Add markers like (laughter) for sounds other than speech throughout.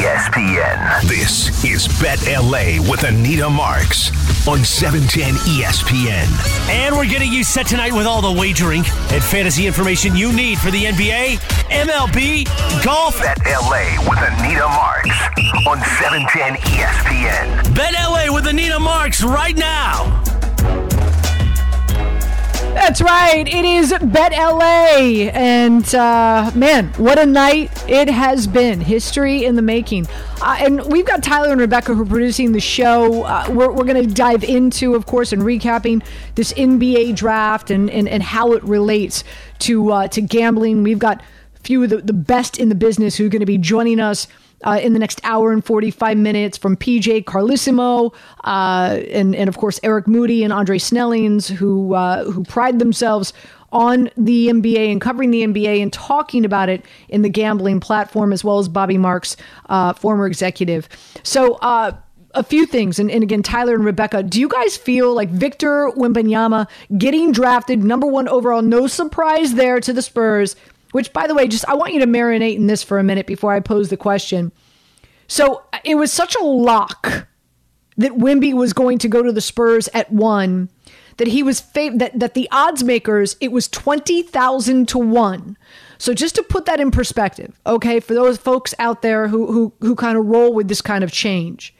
ESPN. This is Bet LA with Anita Marks on E 710 ESPN. And we're getting you set tonight with all the wagering and fantasy information you need for the NBA, MLB, golf. Bet LA with Anita Marks on E 710 ESPN. Bet LA with Anita Marks right now. That's right. It is Bet LA. And uh, man, what a night it has been. History in the making. Uh, and we've got Tyler and Rebecca who are producing the show. Uh, we're we're going to dive into, of course, and recapping this NBA draft and, and, and how it relates to, uh, to gambling. We've got a few of the, the best in the business who are going to be joining us uh, in the next hour and 45 minutes from PJ Carlesimo uh, and, and of course Eric Moody and Andre Snellings who uh, who pride themselves on the NBA and covering the NBA and talking about it in the gambling platform as well as Bobby Marks, uh, former executive. So uh, a few things, and, and again, Tyler and Rebecca, do you guys feel like Victor Wembanyama getting drafted number one overall? No surprise there to the Spurs. Which, by the way, just I want you to marinate in this for a minute before I pose the question. So it was such a lock that Wimby was going to go to the Spurs at one that he was that that the odds makers it was twenty thousand to one. So just to put that in perspective, okay, for those folks out there who who who kind of roll with this kind of change,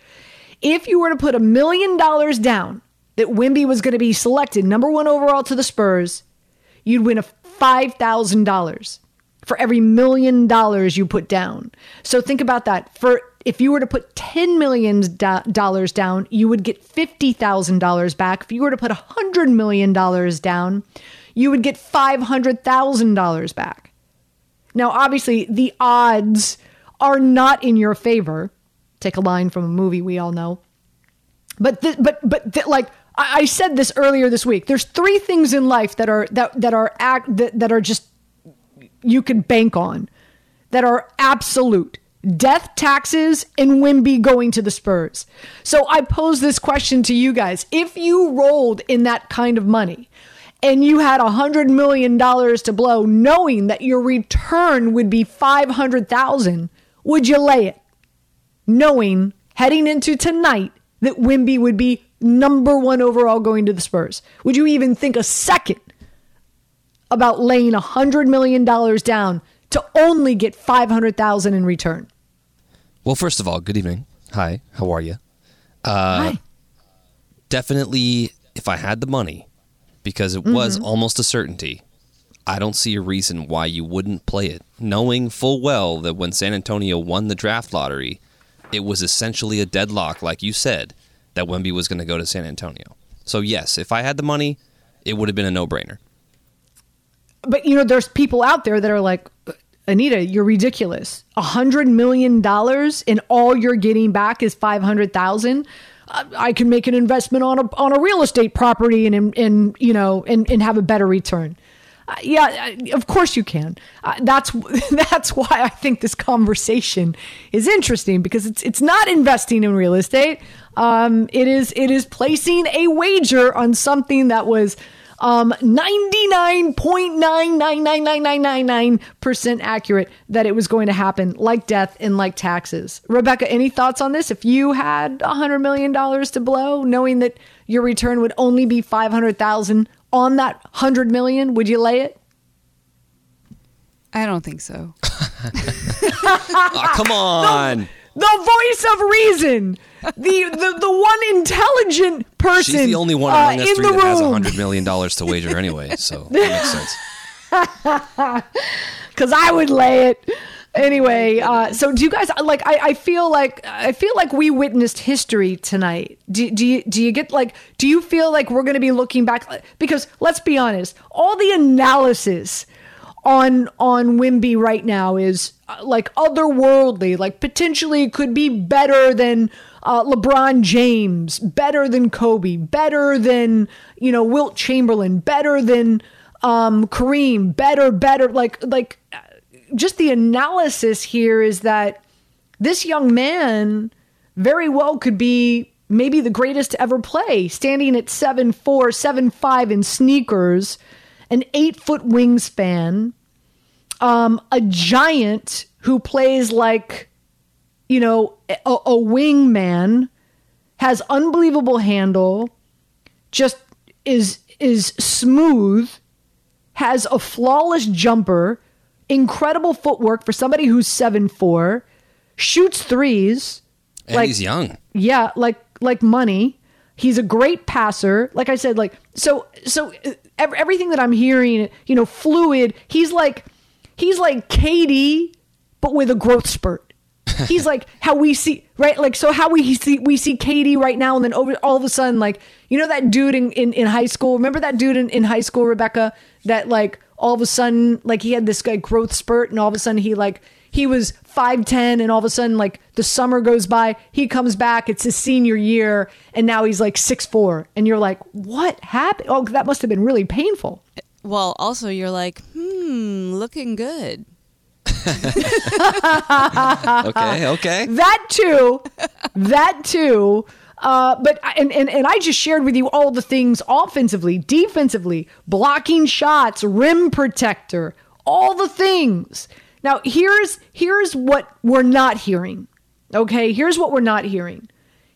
if you were to put a million dollars down that Wimby was going to be selected number one overall to the Spurs, you'd win a five thousand dollars for every million dollars you put down. So think about that. For if you were to put $10 million down, you would get fifty thousand dollars back. If you were to put a hundred million dollars down, you would get five hundred thousand dollars back. Now, obviously, the odds are not in your favor. Take a line from a movie we all know. But th- but but th- like I-, I said this earlier this week, there's three things in life that are that that are act that, that are just you can bank on that are absolute death taxes and Wimby going to the Spurs. So I pose this question to you guys. If you rolled in that kind of money and you had a hundred million dollars to blow, knowing that your return would be five hundred thousand, would you lay it? Knowing heading into tonight that Wimby would be number one overall going to the Spurs. Would you even think a second about laying a hundred million dollars down to only get five hundred thousand in return? Well, first of all, good evening. Hi, how are you? Uh, Hi. Definitely, if I had the money, because it was mm-hmm. almost a certainty, I don't see a reason why you wouldn't play it, knowing full well that when San Antonio won the draft lottery, it was essentially a deadlock, like you said, that Wemby was going to go to San Antonio. So, yes, if I had the money, it would have been a no brainer. But you know, there's people out there that are like, Anita, you're ridiculous. A hundred million dollars and all you're getting back is five hundred thousand. I can make an investment on a on a real estate property and and you know and and have a better return. Uh, yeah, uh, of course you can. Uh, that's (laughs) that's why I think this conversation is interesting because it's it's not investing in real estate. Um, it is it is placing a wager on something that was um 99.9999999% accurate that it was going to happen like death and like taxes. Rebecca, any thoughts on this? If you had a 100 million dollars to blow knowing that your return would only be 500,000 on that 100 million, would you lay it? I don't think so. (laughs) Ah, come on. The voice of reason. The the, the one intelligent person She's the only one uh, us in three the that has a hundred million dollars to wager anyway, so that makes (laughs) sense. (laughs) because I would lay it anyway. Uh, so do you guys like? I, I feel like I feel like we witnessed history tonight. Do, do you do you get like? Do you feel like we're going to be looking back? Because let's be honest, all the analysis on on Wimby right now is uh, like otherworldly, like potentially could be better than uh, LeBron James, better than Kobe, better than you know Wilt Chamberlain, better than um, Kareem, better, better. Like like just the analysis here is that this young man very well could be maybe the greatest to ever play, standing at seven four, seven five in sneakers an eight foot wingspan, um, a giant who plays like, you know, a, a wingman, has unbelievable handle, just is is smooth, has a flawless jumper, incredible footwork for somebody who's seven four, shoots threes. And like, he's young. Yeah, like like money. He's a great passer. Like I said, like so so uh, ev- everything that I'm hearing, you know, fluid. He's like he's like KD, but with a growth spurt. (laughs) He's like how we see right, like so how we see we see KD right now, and then over all of a sudden, like you know that dude in in, in high school. Remember that dude in, in high school, Rebecca? That like all of a sudden, like he had this guy growth spurt, and all of a sudden he like he was 5'10 and all of a sudden like the summer goes by he comes back it's his senior year and now he's like 6'4 and you're like what happened oh that must have been really painful Well, also you're like, hmm, looking good. (laughs) Okay, okay. that too that too uh, but and, and and I just shared with you all the things offensively, defensively, blocking shots, rim protector, all the things. Now here's here's what we're not hearing. Okay, here's what we're not hearing.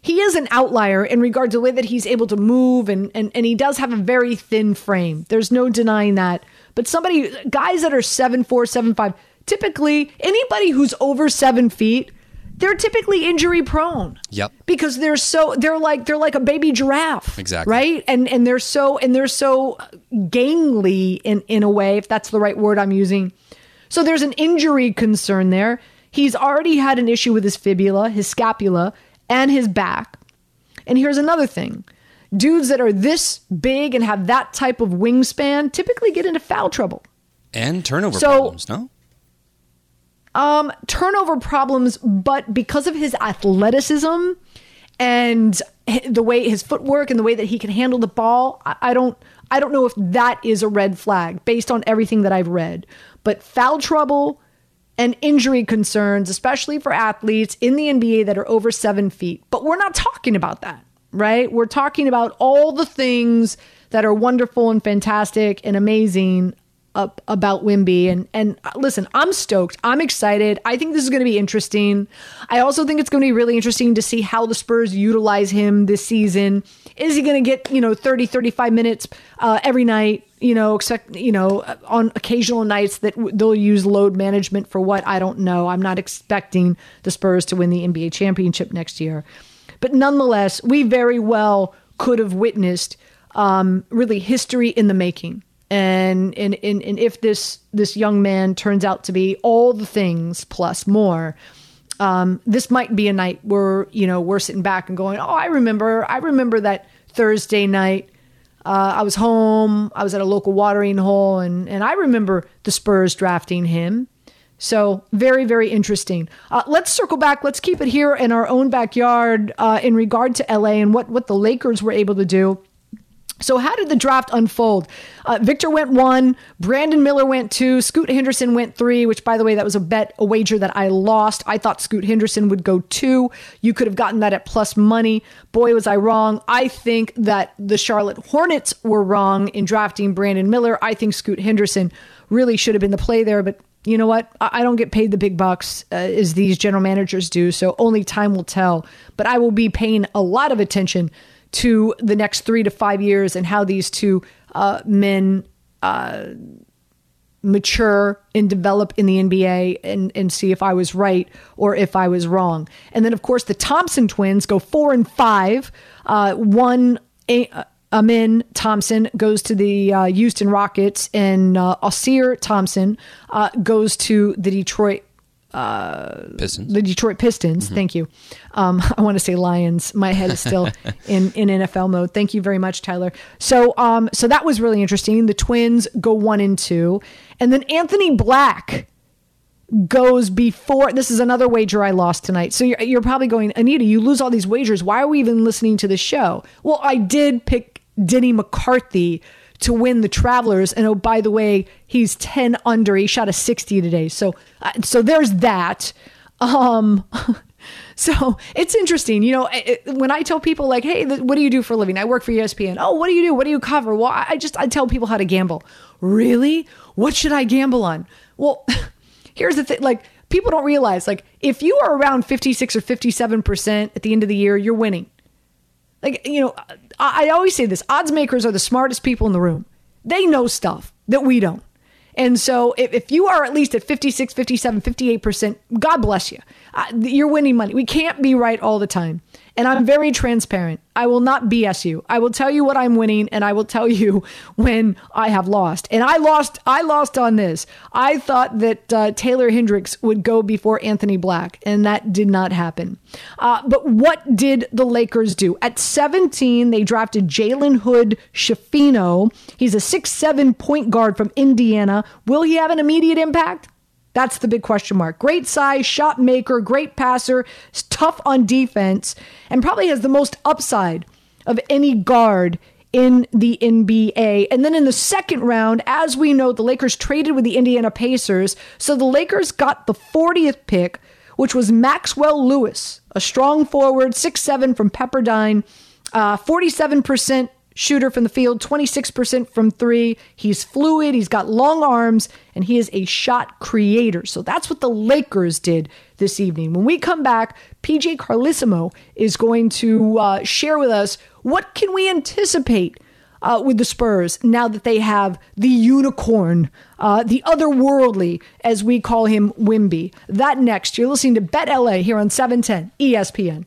He is an outlier in regard to the way that he's able to move and, and and he does have a very thin frame. There's no denying that. But somebody guys that are seven four, seven five, typically anybody who's over seven feet, they're typically injury prone. Yep. because they're so they're like they're like a baby giraffe Exactly. right? And and they're so and they're so gangly in in a way if that's the right word i'm using. So there's an injury concern there. He's already had an issue with his fibula his scapula and his back. And here's another thing. Dudes that are this big and have that type of wingspan typically get into foul trouble. And turnover So- problems, no? Um turnover problems but because of his athleticism and the way his footwork and the way that he can handle the ball I, I don't i don't know if that is a red flag based on everything that i've read. But foul trouble and injury concerns especially for athletes in the nba that are over seven feet. But we're not talking about that right? We're talking about all the things that are wonderful and fantastic and amazing up about Wimby and and uh, listen, I'm stoked. I'm excited. I think this is going to be interesting. I also think it's going to be really interesting to see how the Spurs utilize him this season. Is he going to get, you know, 30 35 minutes uh, every night, you know, expect, you know, on occasional nights that they'll use load management for what I don't know. I'm not expecting the Spurs to win the NBA championship next year. But nonetheless, we very well could have witnessed um, really history in the making. And, and and and if this this young man turns out to be all the things plus more, um, this might be a night where you know we're sitting back and going, oh, I remember, I remember that Thursday night. Uh, I was home. I was at a local watering hole, and and I remember the Spurs drafting him. So very, very interesting. Uh, let's circle back. Let's keep it here in our own backyard uh, in regard to LA and what what the Lakers were able to do. So, how did the draft unfold? Uh, Victor went one, Brandon Miller went two, Scoot Henderson went three, which, by the way, that was a bet, a wager that I lost. I thought Scoot Henderson would go two. You could have gotten that at plus money. Boy, was I wrong. I think that the Charlotte Hornets were wrong in drafting Brandon Miller. I think Scoot Henderson really should have been the play there, but you know what? I don't get paid the big bucks uh, as these general managers do, so only time will tell. But I will be paying a lot of attention to the next three to five years and how these two uh, men uh, mature and develop in the NBA and, and see if I was right or if I was wrong. And then, of course, the Thompson twins go four and five. Uh, one, a, Amen Thompson goes to the uh, Houston Rockets, and uh, Ausar Thompson uh, goes to the Detroit Pistons. the Detroit Pistons. Thank you. Um, (laughs) I want to say Lions. My head is still (laughs) in, in NFL mode. Thank you very much, Tyler. So um, so that was really interesting. The Twins go one and two, and then Anthony Black goes before. This is another wager I lost tonight. So you're, you're probably going, Anita, you lose all these wagers. Why are we even listening to the show? Well, I did pick Denny McCarthy to win the Travelers, and oh, by the way, he's ten under. He shot a sixty today. So uh, so there's that. Um. (laughs) So it's interesting, you know. It, when I tell people like, "Hey, th- what do you do for a living?" I work for ESPN. Oh, what do you do? What do you cover? Well, I just I tell people how to gamble. Really? What should I gamble on? Well, (laughs) here's the thing: like people don't realize, like if you are around fifty six or fifty seven percent at the end of the year, you're winning. Like you know, I, I always say this: odds makers are the smartest people in the room. They know stuff that we don't. And so if, if you are at least at 56, 57, 58%, God bless you. Uh, you're winning money. We can't be right all the time. And I'm very transparent. I will not BS you. I will tell you what I'm winning and I will tell you (laughs) when I have lost. And I lost I lost on this. I thought that uh, Taylor Hendricks would go before Anthony Black and that did not happen. Uh, but what did the Lakers do? At 17, they drafted Jalen Hood Schifino. He's a six-seven point guard from Indiana. Will he have an immediate impact? That's the big question mark. Great size, shot maker, great passer, tough on defense, and probably has the most upside of any guard in the NBA. And then in the second round, as we know, the Lakers traded with the Indiana Pacers. So the Lakers got the 40th pick, which was Maxwell Lewis, a strong forward, 6'7 from Pepperdine, uh, 47% shooter from the field, 26% from three. He's fluid, he's got long arms, and he is a shot creator. So that's what the Lakers did this evening. When we come back, PJ Carlesimo is going to uh, share with us what can we anticipate uh, with the Spurs now that they have the unicorn, uh, the otherworldly, as we call him, Wimby. That next. You're listening to Bet LA here on E 710 ESPN.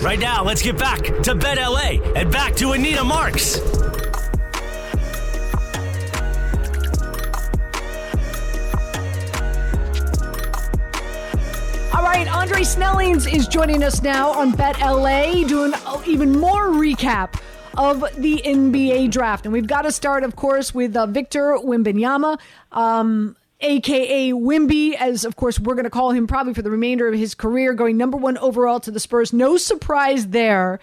Right now, let's get back to Bet LA and back to Anita Marks. All right, Andre Snellings is joining us now on Bet LA, doing even more recap of the NBA draft. And we've got to start, of course, with uh, Victor Wembanyama, um, aka Wimby, as of course we're going to call him probably for the remainder of his career, going number one overall to the Spurs. No surprise there.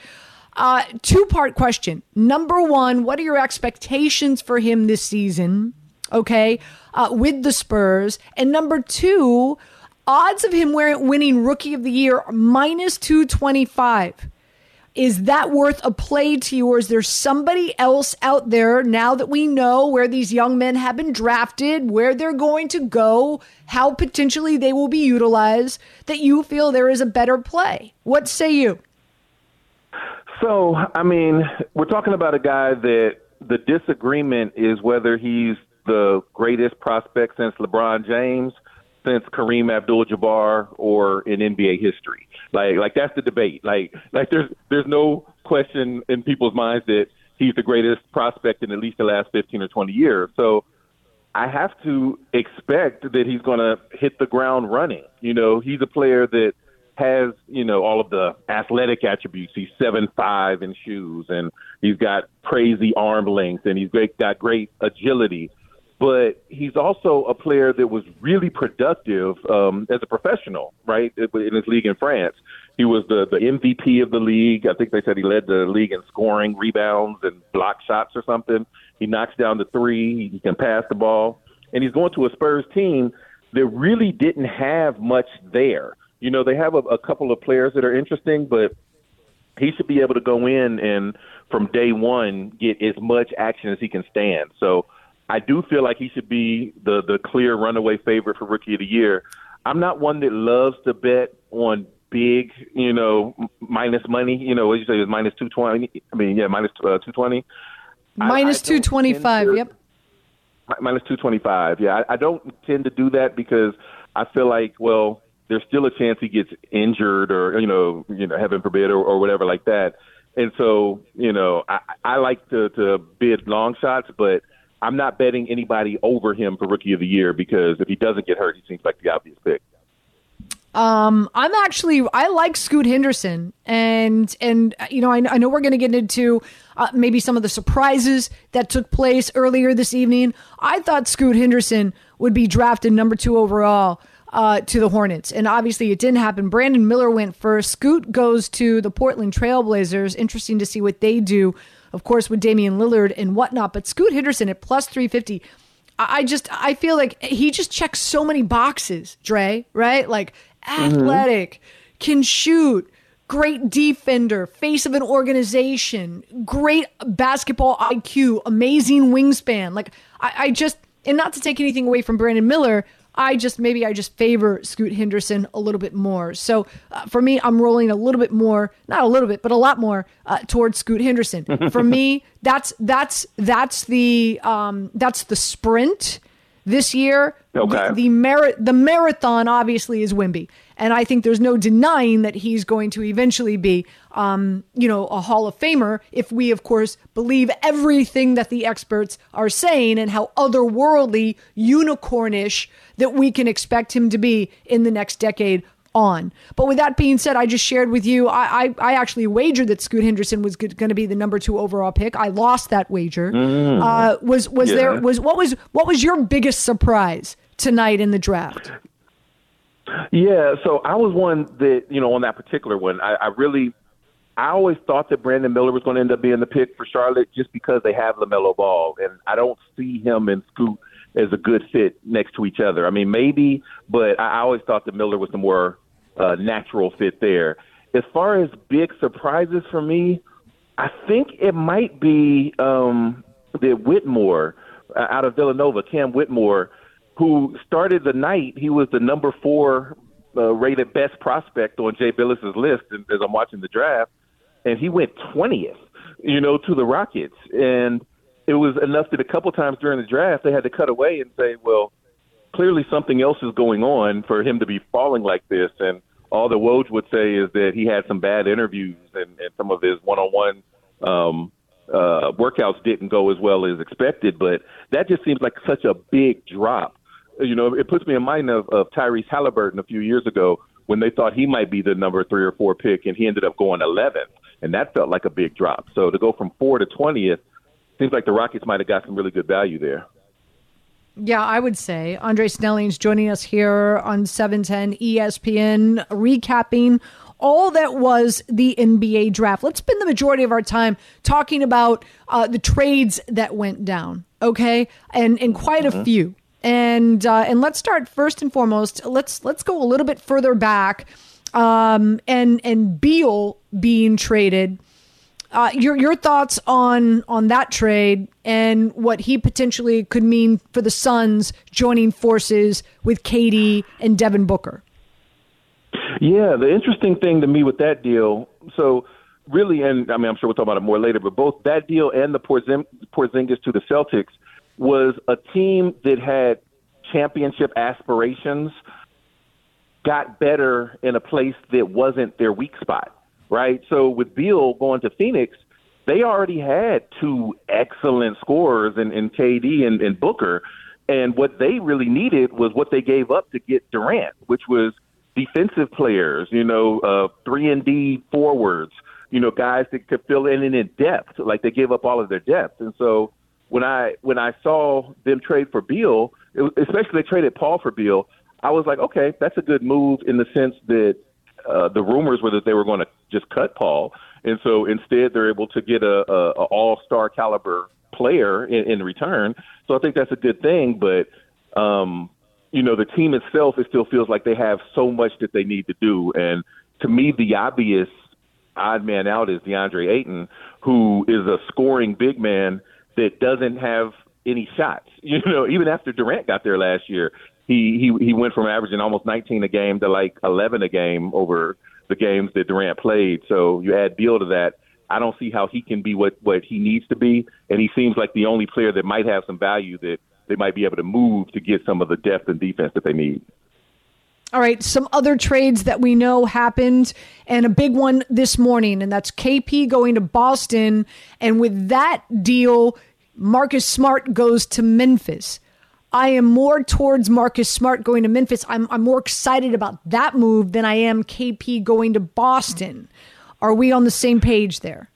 Uh, two part question. Number one, what are your expectations for him this season? Okay, uh, with the Spurs. And number two, odds of him winning Rookie of the Year minus 225. Is that worth a play to you, or is there somebody else out there now that we know where these young men have been drafted, where they're going to go, how potentially they will be utilized, that you feel there is a better play? What say you? So, I mean, we're talking about a guy that the disagreement is whether he's the greatest prospect since LeBron James, since Kareem Abdul-Jabbar, or in NBA history. Like, like that's the debate. Like, like there's there's no question in people's minds that he's the greatest prospect in at least the last 15 or 20 years. So, I have to expect that he's going to hit the ground running. You know, he's a player that has you know all of the athletic attributes. He's seven five in shoes, and he's got crazy arm length, and he's great, got great agility. But he's also a player that was really productive um, as a professional, right? In his league in France, he was the the MVP of the league. I think they said he led the league in scoring, rebounds, and block shots or something. He knocks down the three. He can pass the ball, and he's going to a Spurs team that really didn't have much there. You know, they have a, a couple of players that are interesting, but he should be able to go in and from day one get as much action as he can stand. So I do feel like he should be the the clear runaway favorite for rookie of the year. I'm not one that loves to bet on big, you know, minus money. You know, what you say is minus two twenty. I mean, yeah, minus uh, two twenty. Minus two twenty five. Yep. Minus two twenty five. Yeah, I, I don't tend to do that because I feel like, well, there's still a chance he gets injured or you know, you know, heaven forbid, or, or whatever like that. And so, you know, I, I like to, to bid long shots, but I'm not betting anybody over him for rookie of the year because if he doesn't get hurt, he seems like the obvious pick. Um, I'm actually I like Scoot Henderson, and and you know I, I know we're going to get into uh, maybe some of the surprises that took place earlier this evening. I thought Scoot Henderson would be drafted number two overall uh, to the Hornets, and obviously it didn't happen. Brandon Miller went first. Scoot goes to the Portland Trailblazers. Interesting to see what they do, of course, with Damian Lillard and whatnot. But Scoot Henderson at plus three fifty. I just I feel like he just checks so many boxes, Dre, right? Like athletic, mm-hmm. can shoot, great defender, face of an organization, great basketball IQ, amazing wingspan. Like I, I just and not to take anything away from Brandon Miller, I just maybe I just favor Scoot Henderson a little bit more. So uh, for me, I'm rolling a little bit more, not a little bit, but a lot more uh, towards Scoot Henderson. (laughs) for me, that's that's that's the um, that's the sprint this year. Okay. The, the merit the marathon obviously is Wemby. And I think there's no denying that he's going to eventually be, um, you know, a Hall of Famer if we, of course, believe everything that the experts are saying and how otherworldly, unicornish that we can expect him to be in the next decade on. But with that being said, I just shared with you, I, I, I actually wagered that Scoot Henderson was going to be the number two overall pick. I lost that wager. Mm. Uh, was was Yeah. there was what was what was your biggest surprise tonight in the draft? Yeah, so I was one that you know on that particular one. I, I really, I always thought that Brandon Miller was going to end up being the pick for Charlotte just because they have Lamelo Ball, and I don't see him and Scoot as a good fit next to each other. I mean, maybe, but I always thought that Miller was the more uh, natural fit there. As far as big surprises for me, I think it might be um, that Whitmore uh, out of Villanova, Cam Whitmore, who started the night. He was the number four uh, rated best prospect on Jay Bilas's list as I'm watching the draft, and he went twentieth, you know, to the Rockets, and it was enough that a couple times during the draft they had to cut away and say, well, clearly something else is going on for him to be falling like this, and all the Woj would say is that he had some bad interviews and, and some of his one-on-one um, uh, workouts didn't go as well as expected. But that just seems like such a big drop. You know, it puts me in mind of, of Tyrese Halliburton a few years ago when they thought he might be the number three or four pick, and he ended up going 11th, and that felt like a big drop. So to go from four to 20th seems like the Rockets might have got some really good value there. Yeah, I would say Andre Snellings joining us here on E 710 ESPN, recapping all that was the NBA draft. Let's spend the majority of our time talking about uh, the trades that went down, okay, and and quite a few. And uh, and let's start first and foremost. Let's let's go a little bit further back, um, and and Beal being traded. Uh, your your thoughts on on that trade and what he potentially could mean for the Suns joining forces with KD and Devin Booker. Yeah, the interesting thing to me with that deal, so really, and I mean, I'm sure we'll talk about it more later, but both that deal and the Porzing- Porzingis to the Celtics was a team that had championship aspirations, got better in a place that wasn't their weak spot, right? So with Beal going to Phoenix, they already had two excellent scorers in, in KD and, and Booker. And what they really needed was what they gave up to get Durant, which was defensive players, you know, uh, three and D forwards, you know, guys that could fill in and in depth. Like they gave up all of their depth, and so when I when I saw them trade for Beal, especially they traded Paul for Beal, I was like, okay, that's a good move in the sense that uh, the rumors were that they were going to just cut Paul, and so instead they're able to get a, a, a all star caliber player in, in return. So I think that's a good thing, but. Um, you know, the team itself, it still feels like they have so much that they need to do. And to me, the obvious odd man out is DeAndre Ayton, who is a scoring big man that doesn't have any shots. (laughs) You know, even after Durant got there last year, he he he went from averaging almost 19 a game to like 11 a game over the games that Durant played. So you add Beal to that. I don't see how he can be what what he needs to be, and he seems like the only player that might have some value that they might be able to move to get some of the depth and defense that they need. All right, some other trades that we know happened, and a big one this morning, and that's KP going to Boston. And with that deal, Marcus Smart goes to Memphis. I am more towards Marcus Smart going to Memphis. I'm, I'm more excited about that move than I am KP going to Boston. Are we on the same page there?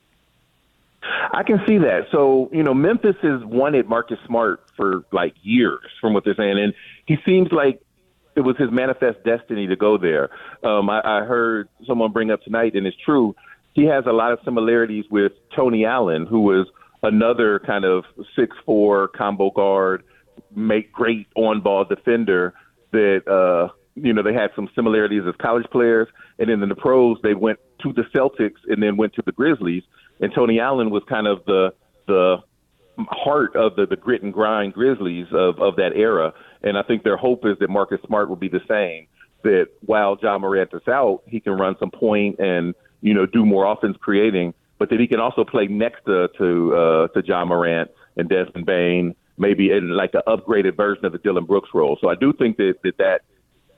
I can see that. So, you know, Memphis has wanted Marcus Smart for like years, from what they're saying, and he seems like it was his manifest destiny to go there. Um, I, I heard someone bring up tonight, and it's true. He has a lot of similarities with Tony Allen, who was another kind of six four combo guard, make great on ball defender. That uh, you know they had some similarities as college players, and then in the pros they went to the Celtics and then went to the Grizzlies. And Tony Allen was kind of the the heart of the, the grit and grind Grizzlies of, of that era. And I think their hope is that Marcus Smart will be the same. That while Ja Morant is out, he can run some point and you know do more offense creating, but that he can also play next to to uh, to Ja Morant and Desmond Bane, maybe in like an upgraded version of the Dillon Brooks role. So I do think that that, that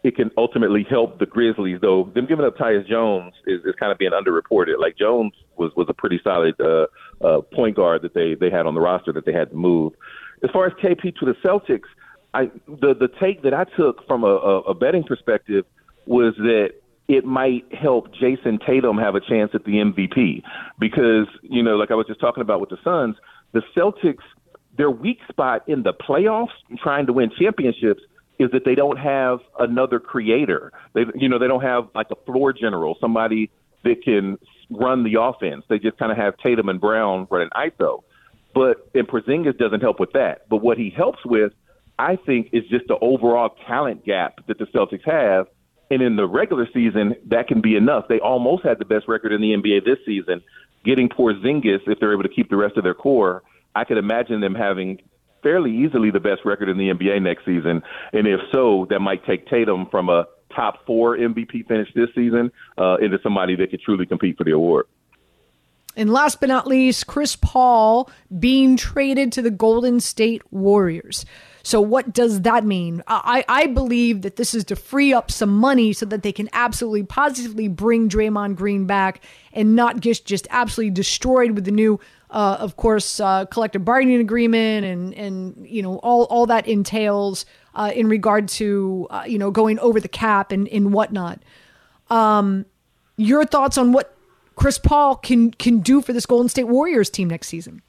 it can ultimately help the Grizzlies, though them giving up Tyus Jones is, is kind of being underreported. Like Jones was was a pretty solid uh, uh, point guard that they they had on the roster that they had to move. As far as KP to the Celtics, I the the take that I took from a, a, a betting perspective was that it might help Jayson Tatum have a chance at the MVP because you know, like I was just talking about with the Suns, the Celtics their weak spot in the playoffs, trying to win championships, is that they don't have another creator. They, you know, they don't have like a floor general, somebody that can run the offense. They just kind of have Tatum and Brown running ISO. But and Porzingis doesn't help with that. But what he helps with, I think, is just the overall talent gap that the Celtics have. And in the regular season, that can be enough. They almost had the best record in the NBA this season. Getting Porzingis, if they're able to keep the rest of their core, I could imagine them having fairly easily the best record in the NBA next season. And if so, that might take Tatum from a top four MVP finish this season uh, into somebody that could truly compete for the award. And last but not least, Chris Paul being traded to the Golden State Warriors. So, what does that mean? I, I believe that this is to free up some money so that they can absolutely positively bring Draymond Green back and not just, just absolutely destroyed with the new, uh, of course, uh, collective bargaining agreement and, and you know, all, all that entails uh, in regard to, uh, you know, going over the cap and, and whatnot. Um, your thoughts on what Chris Paul can can do for this Golden State Warriors team next season.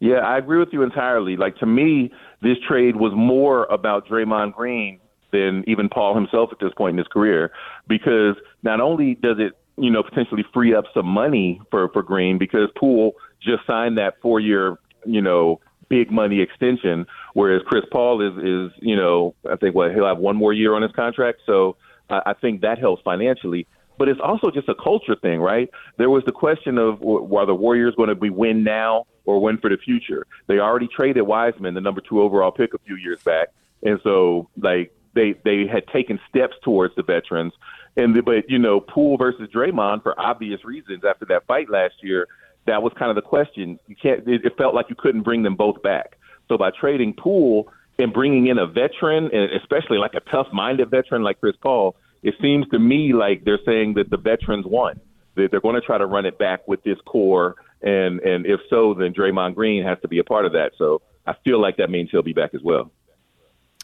Yeah, I agree with you entirely. Like to me, this trade was more about Draymond Green than even Paul himself at this point in his career, because not only does it you know potentially free up some money for for Green because Poole just signed that four year you know big money extension, whereas Chris Paul is is you know I think what he'll have one more year on his contract, so I think that helps financially but it's also just a culture thing, right? There was the question of were the Warriors going to be win now or win for the future? They already traded Wiseman, the number two overall pick, a few years back, and so like they they had taken steps towards the veterans. And the, but you know, Poole versus Draymond for obvious reasons after that fight last year, that was kind of the question. You can't. It, it felt like you couldn't bring them both back. So by trading Poole and bringing in a veteran, and especially like a tough-minded veteran like Chris Paul it seems to me like they're saying that the veterans won. That they're going to try to run it back with this core, and and if so, then Draymond Green has to be a part of that. So I feel like that means he'll be back as well.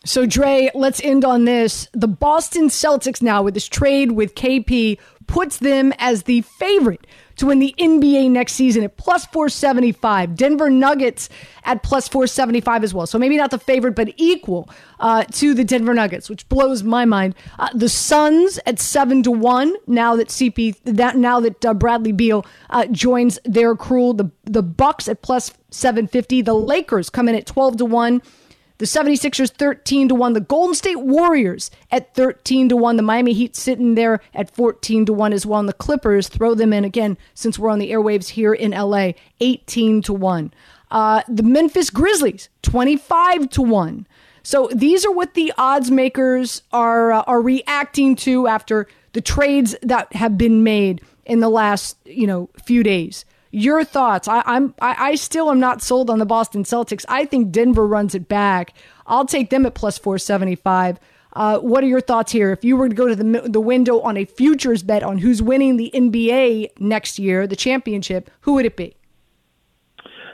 So, Dre, let's end on this. The Boston Celtics now, with this trade with KP, puts them as the favorite to win the NBA next season at plus 475. Denver Nuggets at plus 475 as well. So maybe not the favorite, but equal uh, to the Denver Nuggets, which blows my mind. Uh, the Suns at seven to one. Now that CP, that now that uh, Bradley Beal uh, joins their crew. The the Bucks at plus 750. The Lakers come in at 12 to one. The 76ers 13 to 1. The Golden State Warriors at 13 to 1. The Miami Heat sitting there at 14 to 1 as well. And the Clippers throw them in again since we're on the airwaves here in LA 18 to 1. Uh, the Memphis Grizzlies 25 to 1. So these are what the odds makers are uh, are reacting to after the trades that have been made in the last, you know, few days. Your thoughts? I, I'm I, I still am not sold on the Boston Celtics. I think Denver runs it back. I'll take them at plus four seventy five. Uh, what are your thoughts here? If you were to go to the the window on a futures bet on who's winning the NBA next year, the championship, who would it be?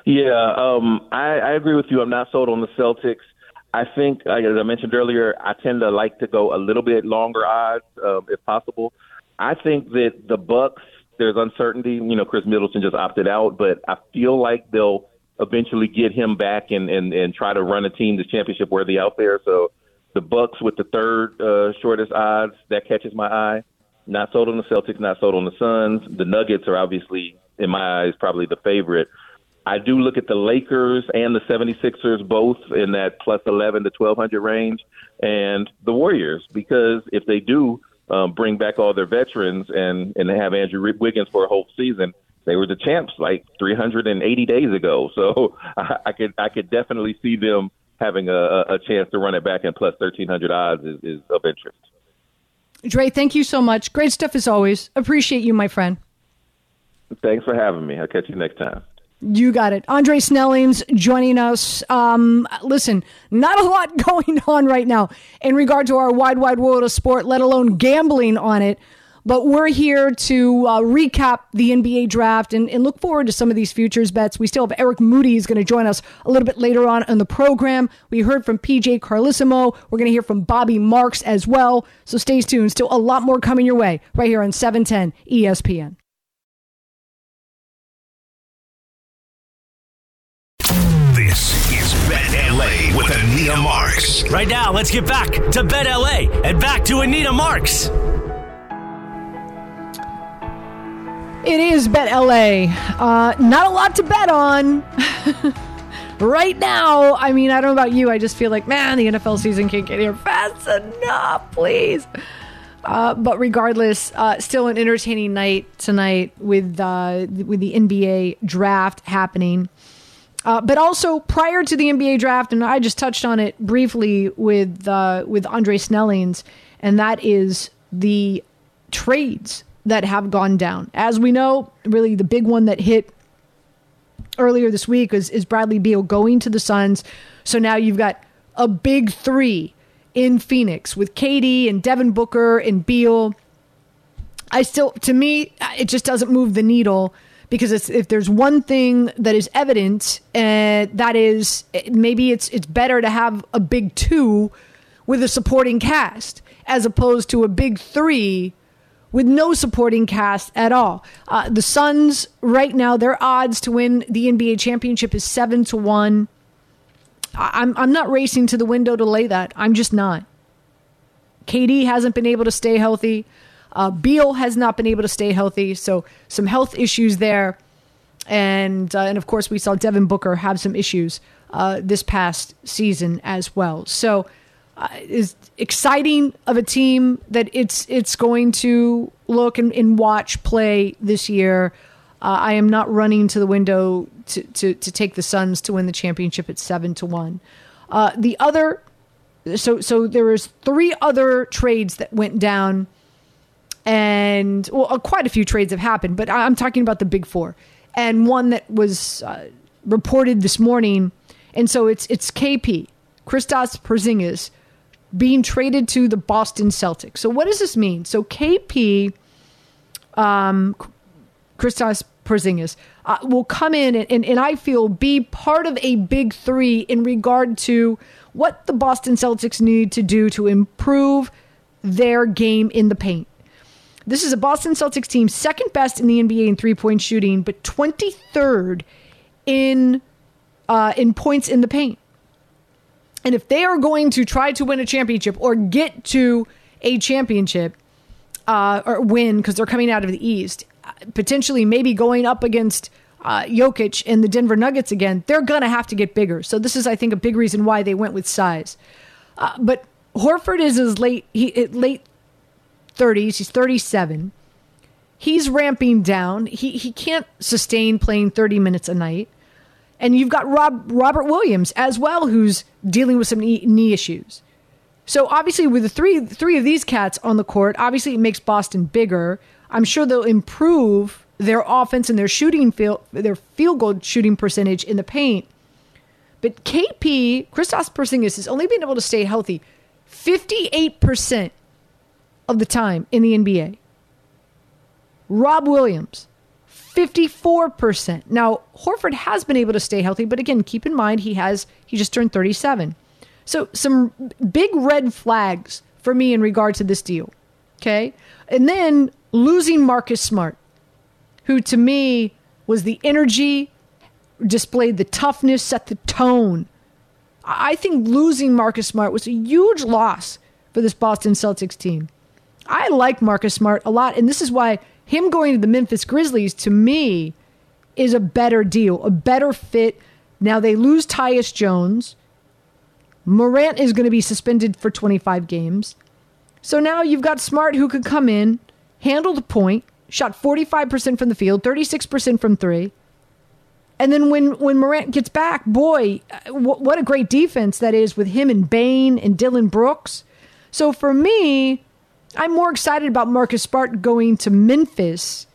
Yeah, um, I, I agree with you. I'm not sold on the Celtics. I think, as I mentioned earlier, I tend to like to go a little bit longer odds uh, if possible. I think that the Bucks there's uncertainty. You know, Khris Middleton just opted out, but I feel like they'll eventually get him back and and and try to run a team that's championship worthy out there. So the Bucks with the third uh, shortest odds that catches my eye. Not sold on the Celtics, not sold on the Suns. The Nuggets are obviously, in my eyes, probably the favorite. I do look at the Lakers and the 76ers both in that plus 11 to 1200 range and the Warriors because if they do um, bring back all their veterans and and have Andrew Wiggins for a whole season. They were the champs like 380 days ago, (laughs) so I, I could I could definitely see them having a, a chance to run it back and plus 1300 odds is, is of interest. Dre, thank you so much. Great stuff as always. Appreciate you, my friend. Thanks for having me. I'll catch you next time. You got it. Andre Snellings joining us. Um, listen, not a lot (laughs) going on right now in regard to our wide, wide world of sport, let alone gambling on it. But we're here to uh, recap the NBA draft and, and, look forward to some of these futures bets. We still have Eric Moody is going to join us a little bit later on in the program. We heard from PJ Carlesimo. We're going to hear from Bobby Marks as well. So stay tuned. Still a lot more coming your way right here on 710 ESPN. Anita Marks. Right now, let's get back to Bet LA and back to Anita Marks. It is Bet LA. Uh, not a lot to bet on. (laughs) right now, I mean, I don't know about you. I just feel like, man, the NFL season can't get here fast enough, please. Uh, but regardless, uh, still an entertaining night tonight with uh, with the NBA draft happening. Uh, but also prior to the NBA draft, and I just touched on it briefly with uh, with Andre Snellings, and that is the trades that have gone down. As we know, really the big one that hit earlier this week is, is Bradley Beal going to the Suns. So now you've got a big three in Phoenix with KD and Devin Booker and Beal. I still, to me, it just doesn't move the needle because if there's one thing that is evident, uh, that is maybe it's it's better to have a big two with a supporting cast as opposed to a big three with no supporting cast at all. Uh, the Suns right now, their odds to win the NBA championship is seven to one. I'm I'm not racing to the window to lay that. I'm just not. KD hasn't been able to stay healthy. Uh, Beal has not been able to stay healthy, so some health issues there. And uh, and of course, we saw Devin Booker have some issues uh, this past season as well. So, uh, is exciting of a team that it's it's going to look and, and watch play this year. Uh, I am not running to the window to, to, to take the Suns to win the championship at seven to one. Uh, the other, so so there was three other trades that went down and well, uh, quite a few trades have happened, but I'm talking about the big four, and one that was uh, reported this morning, and so it's it's KP, Kristaps Porzingis, being traded to the Boston Celtics. So what does this mean? So KP, um, Kristaps Porzingis uh, will come in and, and, and I feel be part of a big three in regard to what the Boston Celtics need to do to improve their game in the paint. This is a Boston Celtics team second best in the NBA in three point shooting, but 23rd in uh, in points in the paint. And if they are going to try to win a championship or get to a championship uh, or win because they're coming out of the East, potentially maybe going up against uh, Jokic and the Denver Nuggets again, they're going to have to get bigger. So this is, I think, a big reason why they went with size. Uh, but Horford is as late he late 30s. He's 37. He's ramping down. He he can't sustain playing 30 minutes a night. And you've got Rob Robert Williams as well, who's dealing with some knee, knee issues. So obviously, with the three three of these cats on the court, obviously it makes Boston bigger. I'm sure they'll improve their offense and their shooting field their field goal shooting percentage in the paint. But KP Kristaps Porzingis has only been able to stay healthy 58 percent of the time in the NBA. Rob Williams 54%. Now, Horford has been able to stay healthy, but again, keep in mind he has he just turned 37. So, some big red flags for me in regard to this deal. Okay? And then losing Marcus Smart, who to me was the energy, displayed the toughness, set the tone. I think losing Marcus Smart was a huge loss for this Boston Celtics team. I like Marcus Smart a lot, and this is why him going to the Memphis Grizzlies to me is a better deal, a better fit. Now they lose Tyus Jones. Morant is going to be suspended for 25 games. So now you've got Smart who could come in, handle the point, shot 45% from the field, 36% from three. And then when, when Morant gets back, boy, what a great defense that is with him and Bane and Dillon Brooks. So for me, I'm more excited about Marcus Smart going to Memphis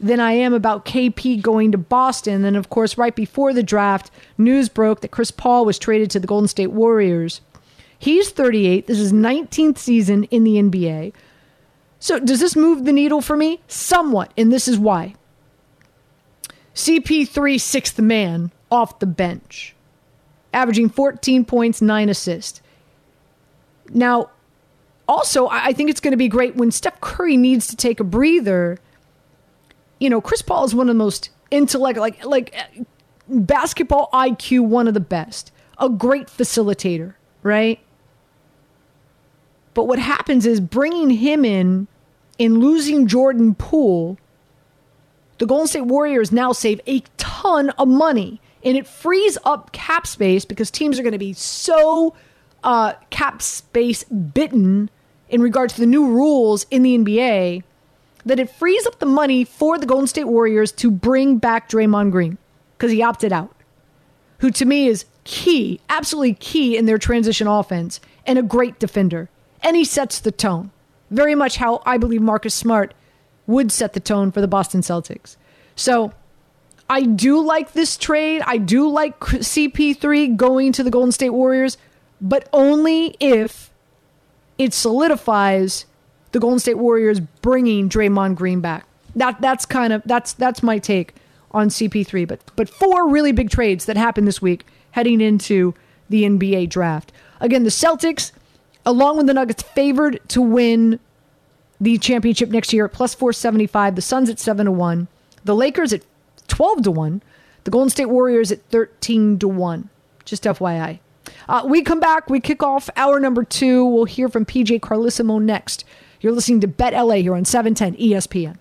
than I am about KP going to Boston. And of course, right before the draft, news broke that Chris Paul was traded to the Golden State Warriors. He's 38. This is 19th season in the NBA. So does this move the needle for me? Somewhat, and this is why. CP3 sixth man off the bench, averaging 14 points, 9 assists. Now, also, I think it's going to be great when Steph Curry needs to take a breather. You know, Chris Paul is one of the most intellect, like like basketball IQ, one of the best, a great facilitator, right? But what happens is bringing him in, in losing Jordan Poole, the Golden State Warriors now save a ton of money, and it frees up cap space because teams are going to be so uh, cap space bitten in regards to the new rules in the NBA that it frees up the money for the Golden State Warriors to bring back Draymond Green because he opted out, who to me is key, absolutely key in their transition offense and a great defender. And he sets the tone. Very much how I believe Marcus Smart would set the tone for the Boston Celtics. So I do like this trade. I do like CP3 going to the Golden State Warriors, but only if it solidifies the Golden State Warriors bringing Draymond Green back. That that's kind of that's that's my take on CP3. But but four really big trades that happened this week heading into the NBA draft. Again, the Celtics, along with the Nuggets, favored to win the championship next year at plus 475. The Suns at 7 to 1. The Lakers at 12 to 1. The Golden State Warriors at 13 to 1. Just FYI. Uh, we come back. We kick off hour number two. We'll hear from PJ Carlesimo next. You're listening to Bet LA here on 710 ESPN.